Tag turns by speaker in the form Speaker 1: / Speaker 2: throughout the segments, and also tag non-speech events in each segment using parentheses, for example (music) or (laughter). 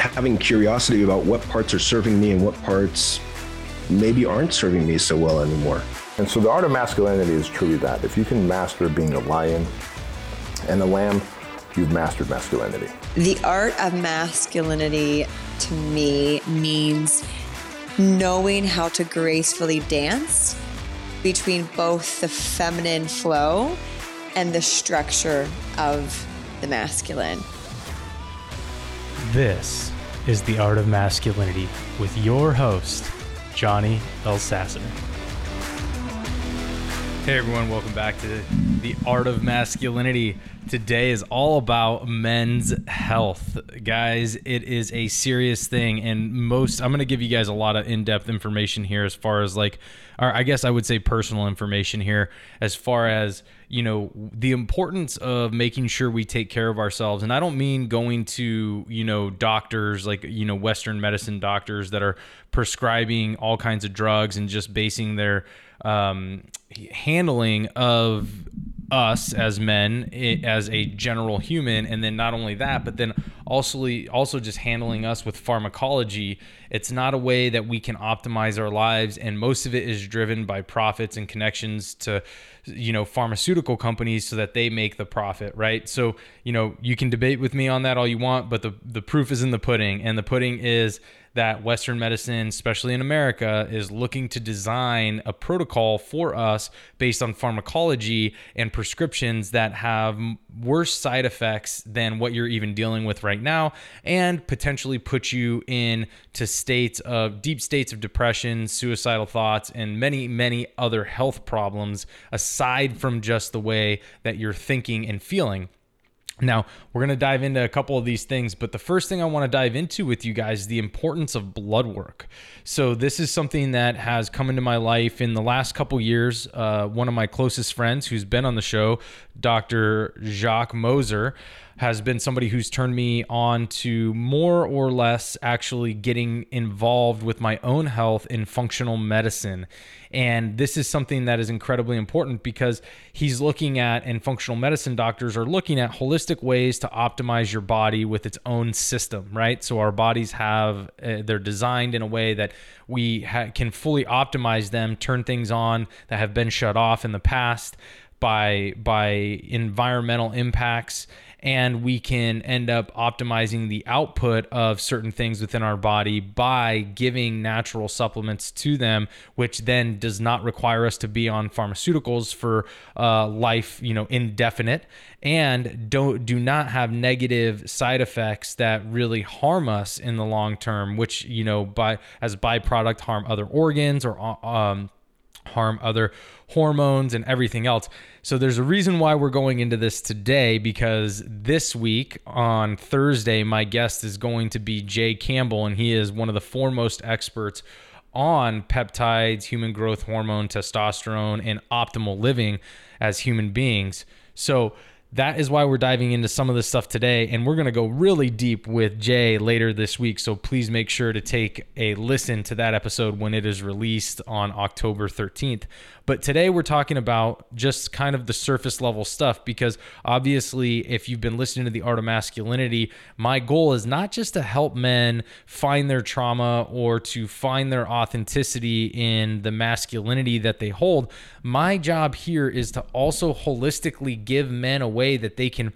Speaker 1: having curiosity about what parts are serving me and what parts maybe aren't serving me so well anymore.
Speaker 2: And so the art of masculinity is truly that. If you can master being a lion and a lamb, you've mastered masculinity.
Speaker 3: The art of masculinity to me means knowing how to gracefully dance between both the feminine flow and the structure of the masculine.
Speaker 4: This is The Art of Masculinity with your host, Johnny Elsasser. Hey everyone, welcome back to The Art of Masculinity. Today is all about men's health. Guys, it is a serious thing and most I'm going to give you guys a lot of in-depth information here as far as like or I guess I would say personal information here as far as you know the importance of making sure we take care of ourselves and i don't mean going to you know doctors like you know western medicine doctors that are prescribing all kinds of drugs and just basing their um, handling of us as men as a general human and then not only that but then also also just handling us with pharmacology. It's not a way that we can optimize our lives and most of it is driven by profits and connections to you know pharmaceutical companies so that they make the profit right? So you know you can debate with me on that all you want but the the proof is in the pudding and the pudding is that Western medicine, especially in America, is looking to design a protocol for us based on pharmacology and prescriptions that have worse side effects than what you're even dealing with right now, and potentially put you in to states of deep states of depression, suicidal thoughts, and many, many other health problems aside from just the way that you're thinking and feeling. Now, we're going to dive into a couple of these things, but the first thing I want to dive into with you guys is the importance of blood work. So, this is something that has come into my life in the last couple years. Uh, one of my closest friends who's been on the show, Dr. Jacques Moser, has been somebody who's turned me on to more or less actually getting involved with my own health in functional medicine. And this is something that is incredibly important because he's looking at, and functional medicine doctors are looking at holistic ways to optimize your body with its own system, right? So our bodies have, uh, they're designed in a way that we ha- can fully optimize them, turn things on that have been shut off in the past by by environmental impacts and we can end up optimizing the output of certain things within our body by giving natural supplements to them which then does not require us to be on pharmaceuticals for uh, life you know indefinite. And don't do not have negative side effects that really harm us in the long term which you know by as byproduct harm other organs or um, harm other hormones and everything else. So there's a reason why we're going into this today because this week on Thursday my guest is going to be Jay Campbell and he is one of the foremost experts on peptides, human growth hormone, testosterone and optimal living as human beings. So that is why we're diving into some of this stuff today. And we're going to go really deep with Jay later this week. So please make sure to take a listen to that episode when it is released on October 13th. But today we're talking about just kind of the surface level stuff because obviously, if you've been listening to The Art of Masculinity, my goal is not just to help men find their trauma or to find their authenticity in the masculinity that they hold. My job here is to also holistically give men a that they can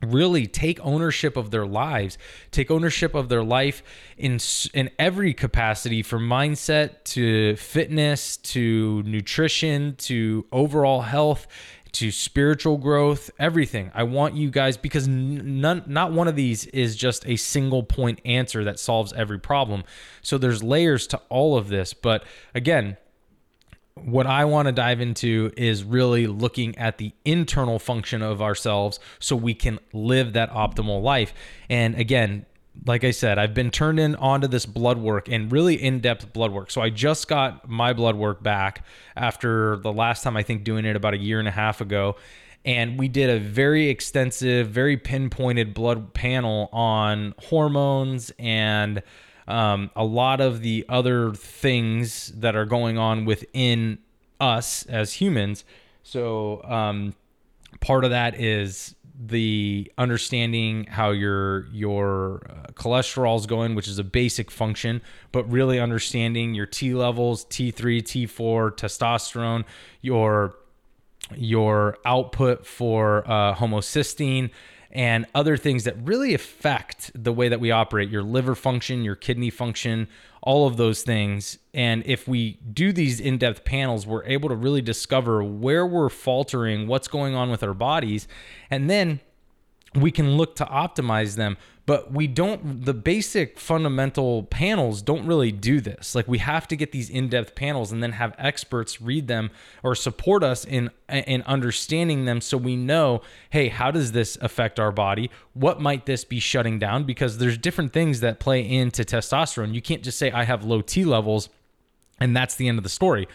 Speaker 4: really take ownership of their lives take ownership of their life in in every capacity from mindset to fitness to nutrition to overall health to spiritual growth everything. I want you guys because none not one of these is just a single point answer that solves every problem. So there's layers to all of this but again what I want to dive into is really looking at the internal function of ourselves so we can live that optimal life. And again, like I said, I've been turned in onto this blood work and really in depth blood work. So I just got my blood work back after the last time I think doing it about a year and a half ago. And we did a very extensive, very pinpointed blood panel on hormones and um, a lot of the other things that are going on within us as humans. So, um, part of that is the understanding how your your uh, cholesterol is going, which is a basic function, but really understanding your T levels, T3, T4, testosterone, your your output for uh, homocysteine and other things that really affect the way that we operate your liver function, your kidney function, all of those things. And if we do these in depth panels, we're able to really discover where we're faltering, what's going on with our bodies. And then we can look to optimize them but we don't the basic fundamental panels don't really do this. Like we have to get these in-depth panels and then have experts read them or support us in in understanding them so we know hey how does this affect our body? What might this be shutting down? Because there's different things that play into testosterone. You can't just say i have low t levels and that's the end of the story.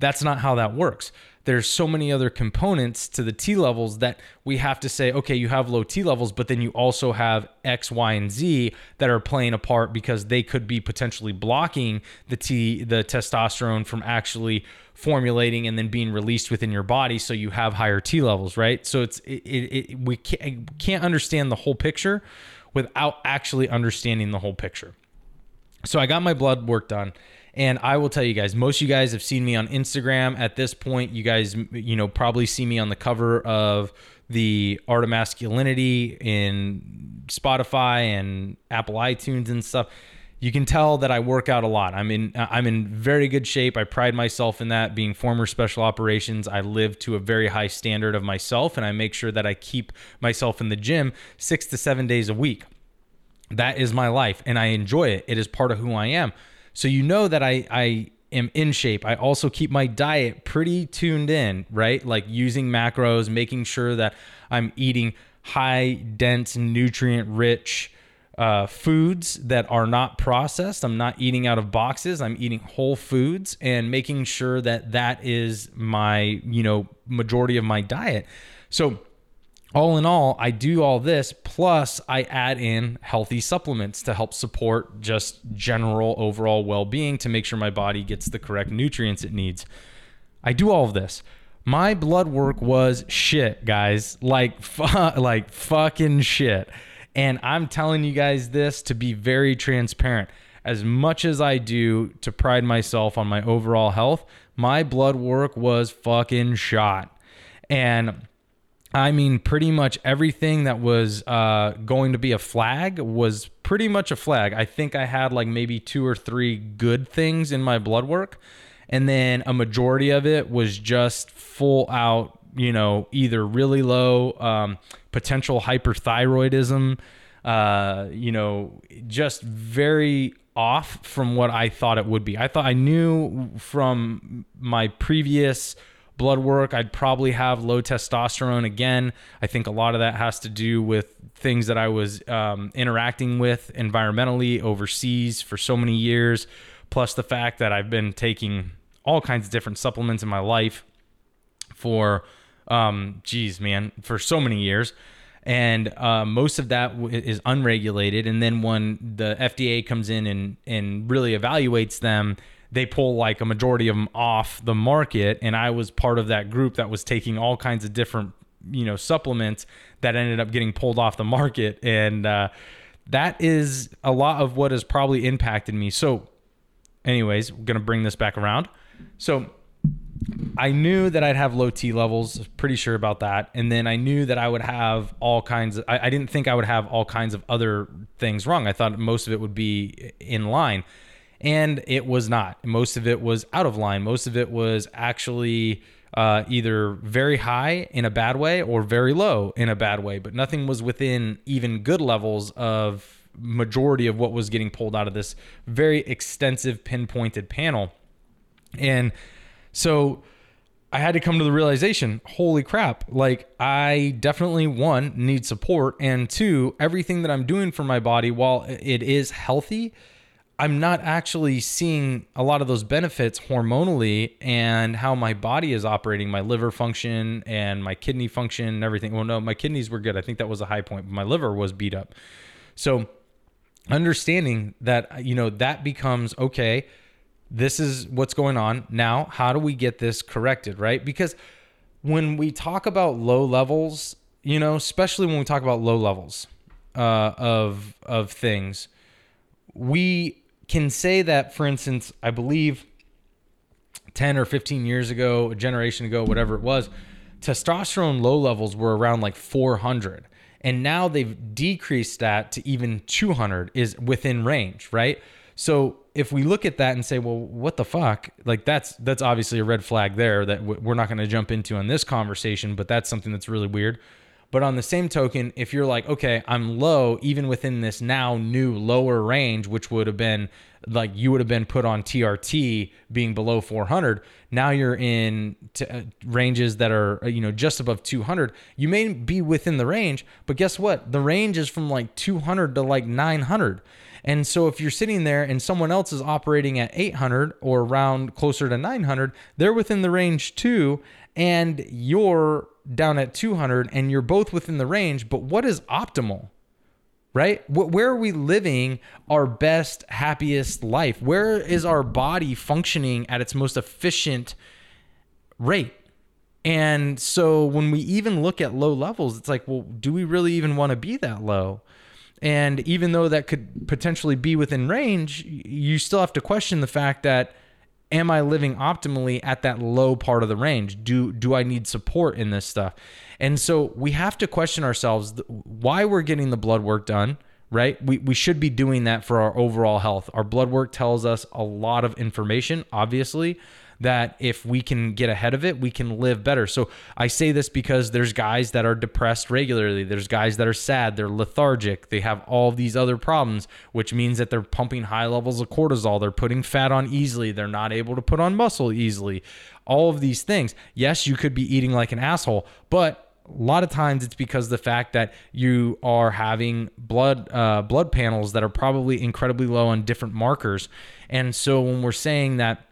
Speaker 4: That's not how that works there's so many other components to the T levels that we have to say, okay, you have low T levels, but then you also have X, Y, and Z that are playing a part because they could be potentially blocking the T, the testosterone from actually formulating and then being released within your body, so you have higher T levels, right? So it's it, it, it we can't, can't understand the whole picture without actually understanding the whole picture. So I got my blood work done and I will tell you guys, most of you guys have seen me on Instagram at this point. You guys, you know, probably see me on the cover of the Art of Masculinity in Spotify and Apple iTunes and stuff. You can tell that I work out a lot. I'm in I'm in very good shape. I pride myself in that. Being former special operations, I live to a very high standard of myself and I make sure that I keep myself in the gym 6 to 7 days a week. That is my life and I enjoy it. It is part of who I am. So you know that I I am in shape. I also keep my diet pretty tuned in, right? Like using macros, making sure that I'm eating high dense nutrient rich uh, foods that are not processed. I'm not eating out of boxes. I'm eating whole foods and making sure that that is my, you know, majority of my diet. So all in all, I do all this plus I add in healthy supplements to help support just general overall well being to make sure my body gets the correct nutrients it needs. I do all of this. My blood work was shit, guys. Like, (laughs) fu- like fucking shit. And I'm telling you guys this to be very transparent. As much as I do to pride myself on my overall health, my blood work was fucking shot. And I mean, pretty much everything that was uh, going to be a flag was pretty much a flag. I think I had like maybe two or three good things in my blood work. And then a majority of it was just full out, you know, either really low um, potential hyperthyroidism, uh, you know, just very off from what I thought it would be. I thought I knew from my previous blood work, I'd probably have low testosterone again. I think a lot of that has to do with things that I was um, interacting with environmentally overseas for so many years, plus the fact that I've been taking all kinds of different supplements in my life for, um, geez, man, for so many years. And uh, most of that is unregulated. And then when the FDA comes in and, and really evaluates them, they pull like a majority of them off the market and i was part of that group that was taking all kinds of different you know supplements that ended up getting pulled off the market and uh, that is a lot of what has probably impacted me so anyways we're going to bring this back around so I knew that I'd have low T levels, pretty sure about that. And then I knew that I would have all kinds of, I, I, didn't think I would have all kinds of other things wrong. I thought most of it would be in line and it was not. Most of it was out of line. Most of it was actually uh, either very high in a bad way or very low in a bad way, but nothing was within even good levels of majority of what was getting pulled out of this very extensive pinpointed panel. And so I had to come to the realization, holy crap, like I definitely one need support and two, everything that I'm doing for my body while it is healthy, I'm not actually seeing a lot of those benefits hormonally and how my body is operating, my liver function and my kidney function and everything. Well, no, my kidneys were good. I think that was a high point, but my liver was beat up. So, understanding that, you know, that becomes okay, this is what's going on. Now, how do we get this corrected, right? Because when we talk about low levels, you know, especially when we talk about low levels uh, of of things, we can say that, for instance, I believe 10 or 15 years ago, a generation ago, whatever it was, testosterone low levels were around like 400. And now they've decreased that to even 200 is within range, right? So if we look at that and say, well, what the fuck? Like that's that's obviously a red flag there that we're not going to jump into in this conversation, but that's something that's really weird. But on the same token, if you're like, okay, I'm low, even within this now new lower range, which would have been like you would have been put on TRT being below 400, now you're in t- uh, ranges that are, uh, you know, just above 200. You may be within the range, but guess what? The range is from like 200 to like 900. And so if you're sitting there and someone else is operating at 800 or around closer to 900, they're within the range too. And you're down at 200 and you're both within the range, but what is optimal? Right? Where are we living our best, happiest life? Where is our body functioning at its most efficient rate? And so when we even look at low levels, it's like, well, do we really even want to be that low? And even though that could potentially be within range, you still have to question the fact that am I living optimally at that low part of the range? Do do I need support in this stuff? And so we have to question ourselves why we're getting the blood work done, right? We we should be doing that for our overall health. Our blood work tells us a lot of information, obviously, that if we can get ahead of it, we can live better. So I say this because there's guys that are depressed regularly. There's guys that are sad. They're lethargic. They have all these other problems, which means that they're pumping high levels of cortisol. They're putting fat on easily. They're not able to put on muscle easily. All of these things. Yes, you could be eating like an asshole, but a lot of times it's because the fact that you are having blood uh, blood panels that are probably incredibly low on different markers and so when we're saying that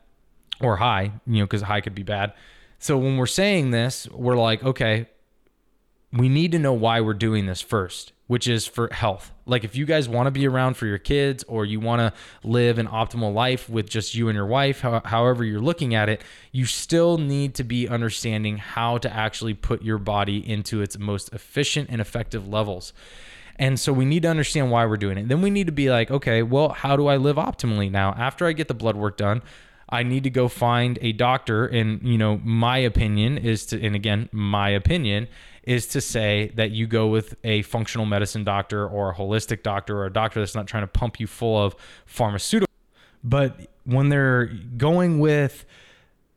Speaker 4: or high, you know, because high could be bad. So when we're saying this, we're like, okay, we need to know why we're doing this first, which is for health. Like if you guys want to be around for your kids or you want to live an optimal life with just you and your wife, however you're looking at it, you still need to be understanding how to actually put your body into its most efficient and effective levels. And so we need to understand why we're doing it. Then we need to be like, okay, well, how do I live optimally now? After I get the blood work done, I need to go find a doctor. And, you know, my opinion is to, and again, my opinion is to say that you go with a functional medicine doctor or a holistic doctor or a doctor that's not trying to pump you full of pharmaceutical. But when they're going with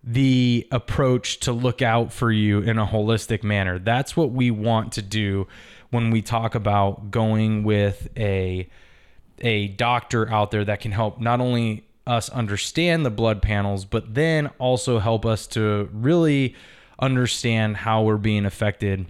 Speaker 4: the approach to look out for you in a holistic manner, that's what we want to do when we talk about going with a a doctor out there that can help not only us understand the blood panels, but then also help us to really understand how we're being affected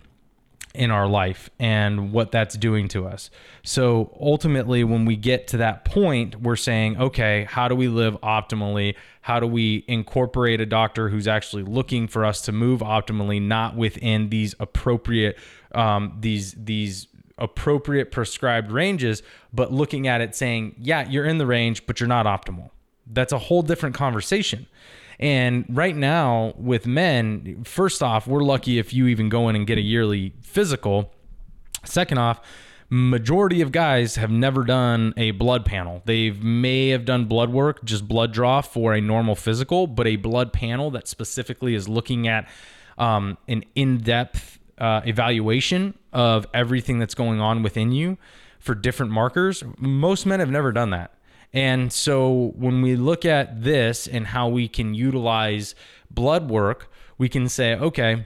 Speaker 4: in our life and what that's doing to us. So ultimately, when we get to that point, we're saying, okay, how do we live optimally? How do we incorporate a doctor who's actually looking for us to move optimally, not within these appropriate, um, these these appropriate prescribed ranges, but looking at it saying, yeah, you're in the range, but you're not optimal. That's a whole different conversation. And right now with men, first off, we're lucky if you even go in and get a yearly physical. Second off, majority of guys have never done a blood panel. They may have done blood work, just blood draw for a normal physical, but a blood panel that specifically is looking at um, an in-depth uh, evaluation of everything that's going on within you for different markers. Most men have never done that. And so when we look at this and how we can utilize blood work, we can say, okay,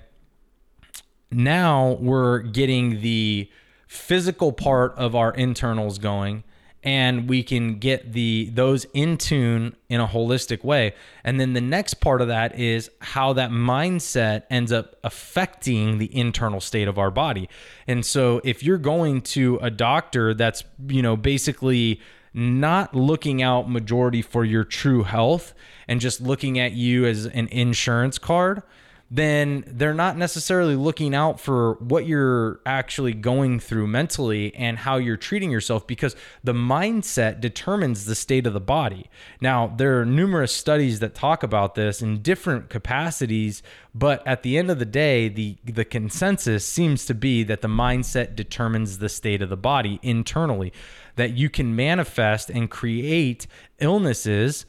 Speaker 4: now we're getting the physical part of our internals going and we can get the those in tune in a holistic way. And then the next part of that is how that mindset ends up affecting the internal state of our body. And so if you're going to a doctor that's you know basically not looking out majority for your true health and just looking at you as an insurance card then they're not necessarily looking out for what you're actually going through mentally and how you're treating yourself because the mindset determines the state of the body. Now, there are numerous studies that talk about this in different capacities, but at the end of the day, the the consensus seems to be that the mindset determines the state of the body internally that you can manifest and create illnesses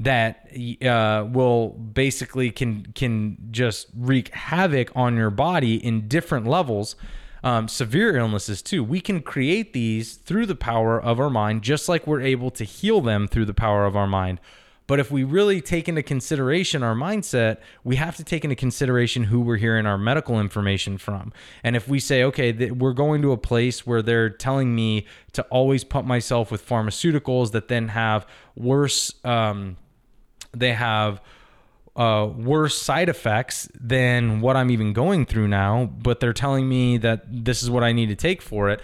Speaker 4: that uh, will basically can can just wreak havoc on your body in different levels. Um, severe illnesses too. We can create these through the power of our mind, just like we're able to heal them through the power of our mind. But if we really take into consideration our mindset, we have to take into consideration who we're hearing our medical information from. And if we say, okay, th- we're going to a place where they're telling me to always pump myself with pharmaceuticals that then have worse. Um, they have uh, worse side effects than what I'm even going through now, but they're telling me that this is what I need to take for it.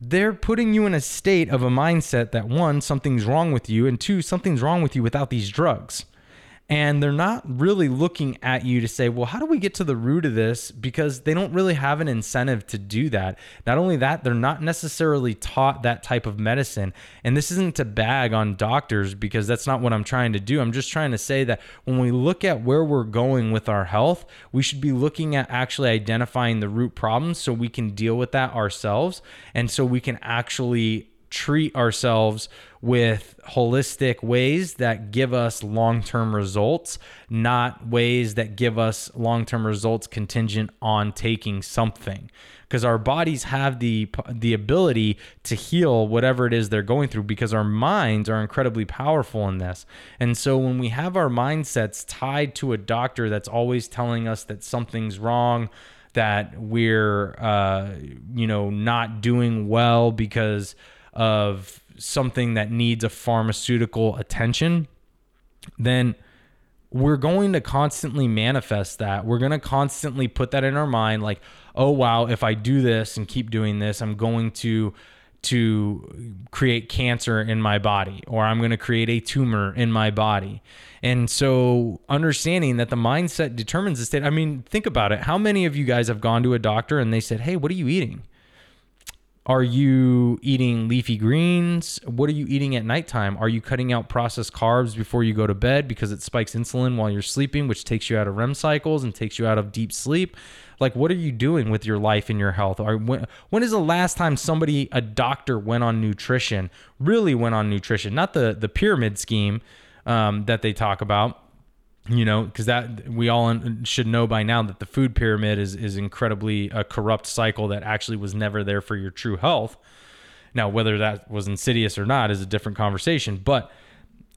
Speaker 4: They're putting you in a state of a mindset that one, something's wrong with you, and two, something's wrong with you without these drugs and they're not really looking at you to say, well, how do we get to the root of this? Because they don't really have an incentive to do that. Not only that, they're not necessarily taught that type of medicine. And this isn't to bag on doctors because that's not what I'm trying to do. I'm just trying to say that when we look at where we're going with our health, we should be looking at actually identifying the root problems so we can deal with that ourselves. And so we can actually treat ourselves with holistic ways that give us long-term results not ways that give us long-term results contingent on taking something because our bodies have the the ability to heal whatever it is they're going through because our minds are incredibly powerful in this. And so when we have our mindsets tied to a doctor that's always telling us that something's wrong, that we're uh, you know not doing well because of something that needs a pharmaceutical attention, then we're going to constantly manifest that. We're going to constantly put that in our mind like, "Oh wow, if I do this and keep doing this, I'm going to to create cancer in my body or I'm going to create a tumor in my body." And so understanding that the mindset determines the state. I mean, think about it. How many of you guys have gone to a doctor and they said, "Hey, what are you eating?" Are you eating leafy greens? What are you eating at nighttime? Are you cutting out processed carbs before you go to bed because it spikes insulin while you're sleeping, which takes you out of REM cycles and takes you out of deep sleep? Like, what are you doing with your life and your health? Or when, when is the last time somebody, a doctor, went on nutrition, really went on nutrition, not the the pyramid scheme um, that they talk about? You know because that we all should know by now that the food pyramid is is incredibly a corrupt cycle that actually was never there for your true health. Now whether that was insidious or not is a different conversation but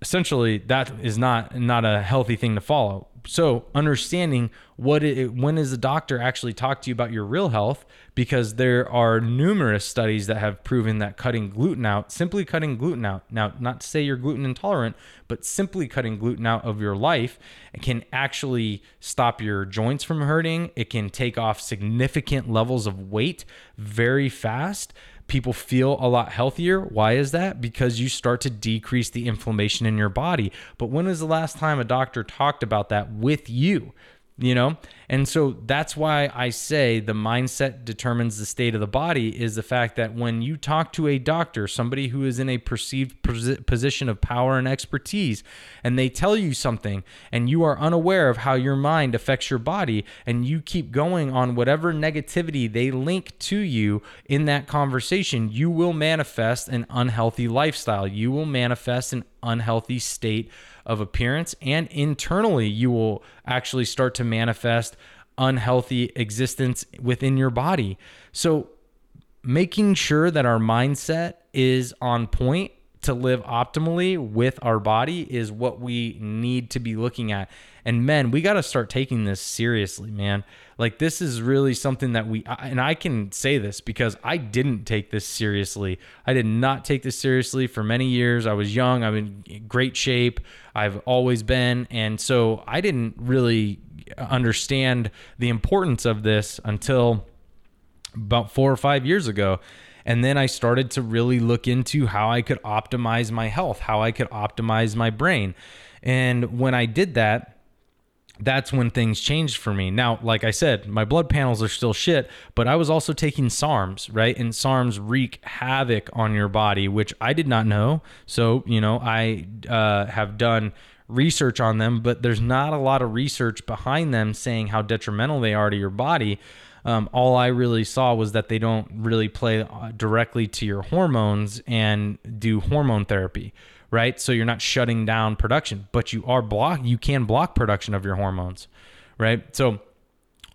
Speaker 4: essentially that is not not a healthy thing to follow. So understanding what it, when is the doctor actually talk to you about your real health? Because there are numerous studies that have proven that cutting gluten out simply cutting gluten out now not to say you're gluten intolerant but simply cutting gluten out of your life can actually stop your joints from hurting. It can take off significant levels of weight very fast people feel a lot healthier. Why is that? Because you start to decrease the inflammation in your body. But when was the last time a doctor talked about that with you? You know? And so that's why i say the mindset determines the state of the body is the fact that when you talk to a doctor somebody who is in a perceived position of power and expertise and they tell you something and you are unaware of how your mind affects your body and you keep going on whatever negativity they link to you in that conversation you will manifest an unhealthy lifestyle. You will manifest an unhealthy state of appearance and internally you will actually start to manifest unhealthy existence within your body. So making sure that our mindset is on point to live optimally with our body is what we need to be looking at. And men, we got to start taking this seriously, man. Like this is really something that we and I can say this because I didn't take this seriously. I did not take this seriously for many years. I was young, I'm in great shape. I've always been and so I didn't really understand the importance of this until about 4 or 5 years ago. And then I started to really look into how I could optimize my health, how I could optimize my brain. And when I did that, that's when things changed for me. Now, like I said, my blood panels are still shit, but I was also taking SARMs, right? And SARMs wreak havoc on your body, which I did not know. So, you know, I uh, have done research on them, but there's not a lot of research behind them saying how detrimental they are to your body. Um, all I really saw was that they don't really play uh, directly to your hormones and do hormone therapy, right? So you're not shutting down production, but you are block. You can block production of your hormones, right? So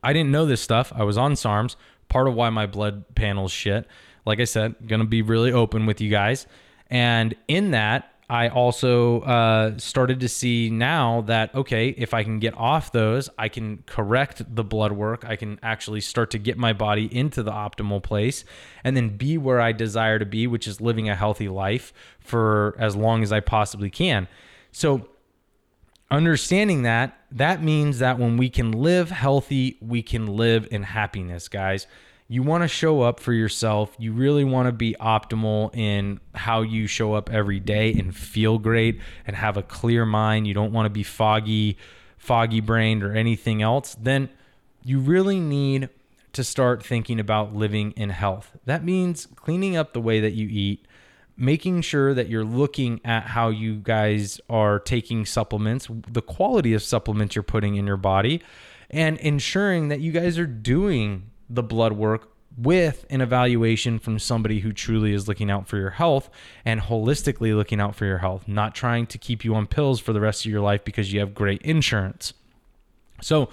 Speaker 4: I didn't know this stuff. I was on SARMs. Part of why my blood panels shit. Like I said, gonna be really open with you guys. And in that, I also uh, started to see now that okay, if I can get off those, I can correct the blood work. I can actually start to get my body into the optimal place, and then be where I desire to be, which is living a healthy life for as long as I possibly can. So, understanding that, that means that when we can live healthy, we can live in happiness, guys you want to show up for yourself. You really want to be optimal in how you show up every day and feel great and have a clear mind. You don't want to be foggy, foggy brained or anything else. Then you really need to start thinking about living in health. That means cleaning up the way that you eat, making sure that you're looking at how you guys are taking supplements, the quality of supplements you're putting in your body, and ensuring that you guys are doing the blood work with an evaluation from somebody who truly is looking out for your health and holistically looking out for your health, not trying to keep you on pills for the rest of your life because you have great insurance. So,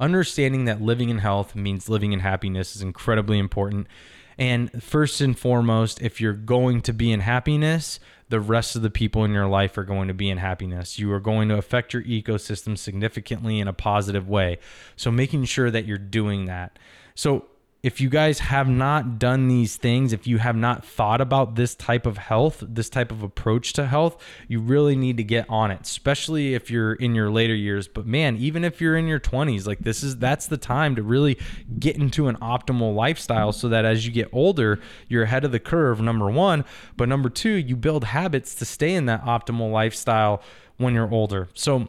Speaker 4: understanding that living in health means living in happiness is incredibly important. And first and foremost, if you're going to be in happiness, the rest of the people in your life are going to be in happiness. You are going to affect your ecosystem significantly in a positive way. So, making sure that you're doing that. So, if you guys have not done these things, if you have not thought about this type of health, this type of approach to health, you really need to get on it, especially if you're in your later years. But man, even if you're in your 20s, like this is that's the time to really get into an optimal lifestyle so that as you get older, you're ahead of the curve, number 1, but number 2, you build habits to stay in that optimal lifestyle when you're older. So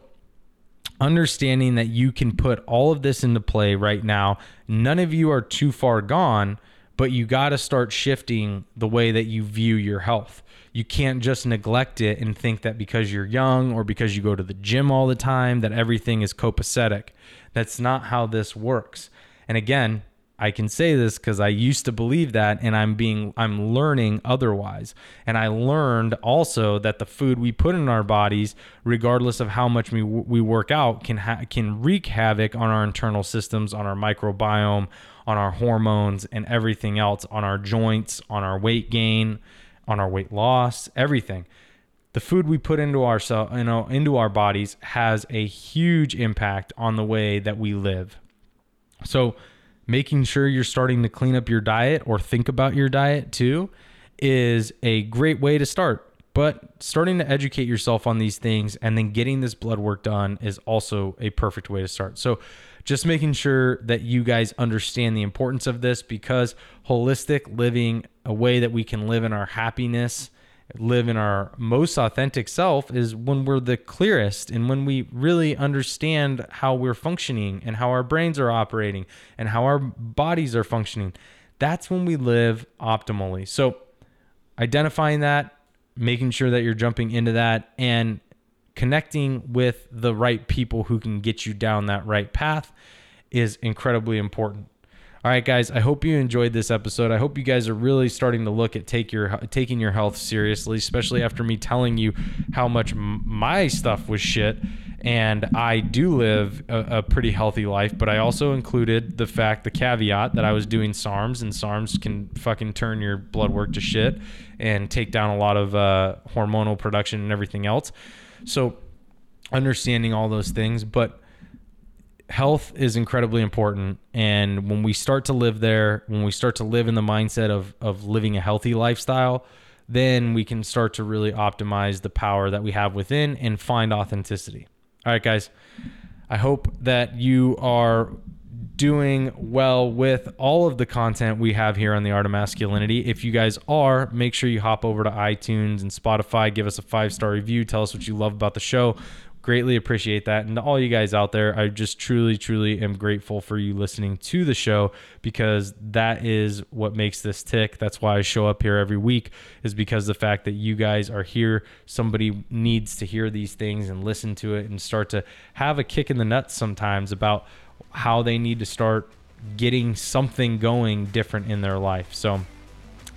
Speaker 4: understanding that you can put all of this into play right now. None of you are too far gone, but you got to start shifting the way that you view your health. You can't just neglect it and think that because you're young or because you go to the gym all the time that everything is copacetic. That's not how this works. And again, I can say this because I used to believe that, and I'm being I'm learning otherwise. And I learned also that the food we put in our bodies, regardless of how much we we work out, can ha- can wreak havoc on our internal systems, on our microbiome, on our hormones, and everything else, on our joints, on our weight gain, on our weight loss, everything. The food we put into our you know into our bodies has a huge impact on the way that we live. So making sure you're starting to clean up your diet or think about your diet too is a great way to start. But starting to educate yourself on these things and then getting this blood work done is also a perfect way to start. So, just making sure that you guys understand the importance of this because holistic living, a way that we can live in our happiness live in our most authentic self is when we're the clearest and when we really understand how we're functioning and how our brains are operating and how our bodies are functioning. That's when we live optimally. So, identifying that, making sure that you're jumping into that, and connecting with the right people who can get you down that right path is incredibly important. All right, guys. I hope you enjoyed this episode. I hope you guys are really starting to look at take your taking your health seriously, especially after me telling you how much my stuff was shit and I do live a, a, pretty healthy life, but I also included the fact, the caveat that I was doing SARMs, and SARMs can fucking turn your blood work to shit and take down a lot of uh, hormonal production and everything else. So, understanding all those things, but health is incredibly important. And when we start to live there, when we start to live in the mindset of, of living a healthy lifestyle, then we can start to really optimize the power that we have within and find authenticity. All right, guys. I hope that you are doing well with all of the content we have here on the Art of Masculinity. If you guys are, make sure you hop over to iTunes and Spotify, give us a five star review, tell us what you love about the show. Greatly appreciate that. And all you guys out there, I just truly, truly am grateful for you listening to the show because that is what makes this tick. That's why I show up here every week, is because the fact that you guys are here. Somebody needs to hear these things and listen to it and start to have a kick in the nuts sometimes about how they need to start getting something going different in their life. So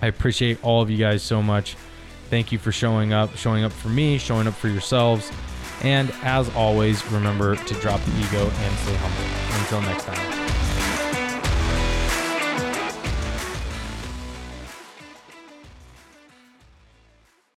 Speaker 4: I appreciate all of you guys so much. Thank you for showing up, showing up for me, showing up for yourselves. And as always, remember to drop the ego and stay humble. Until next time.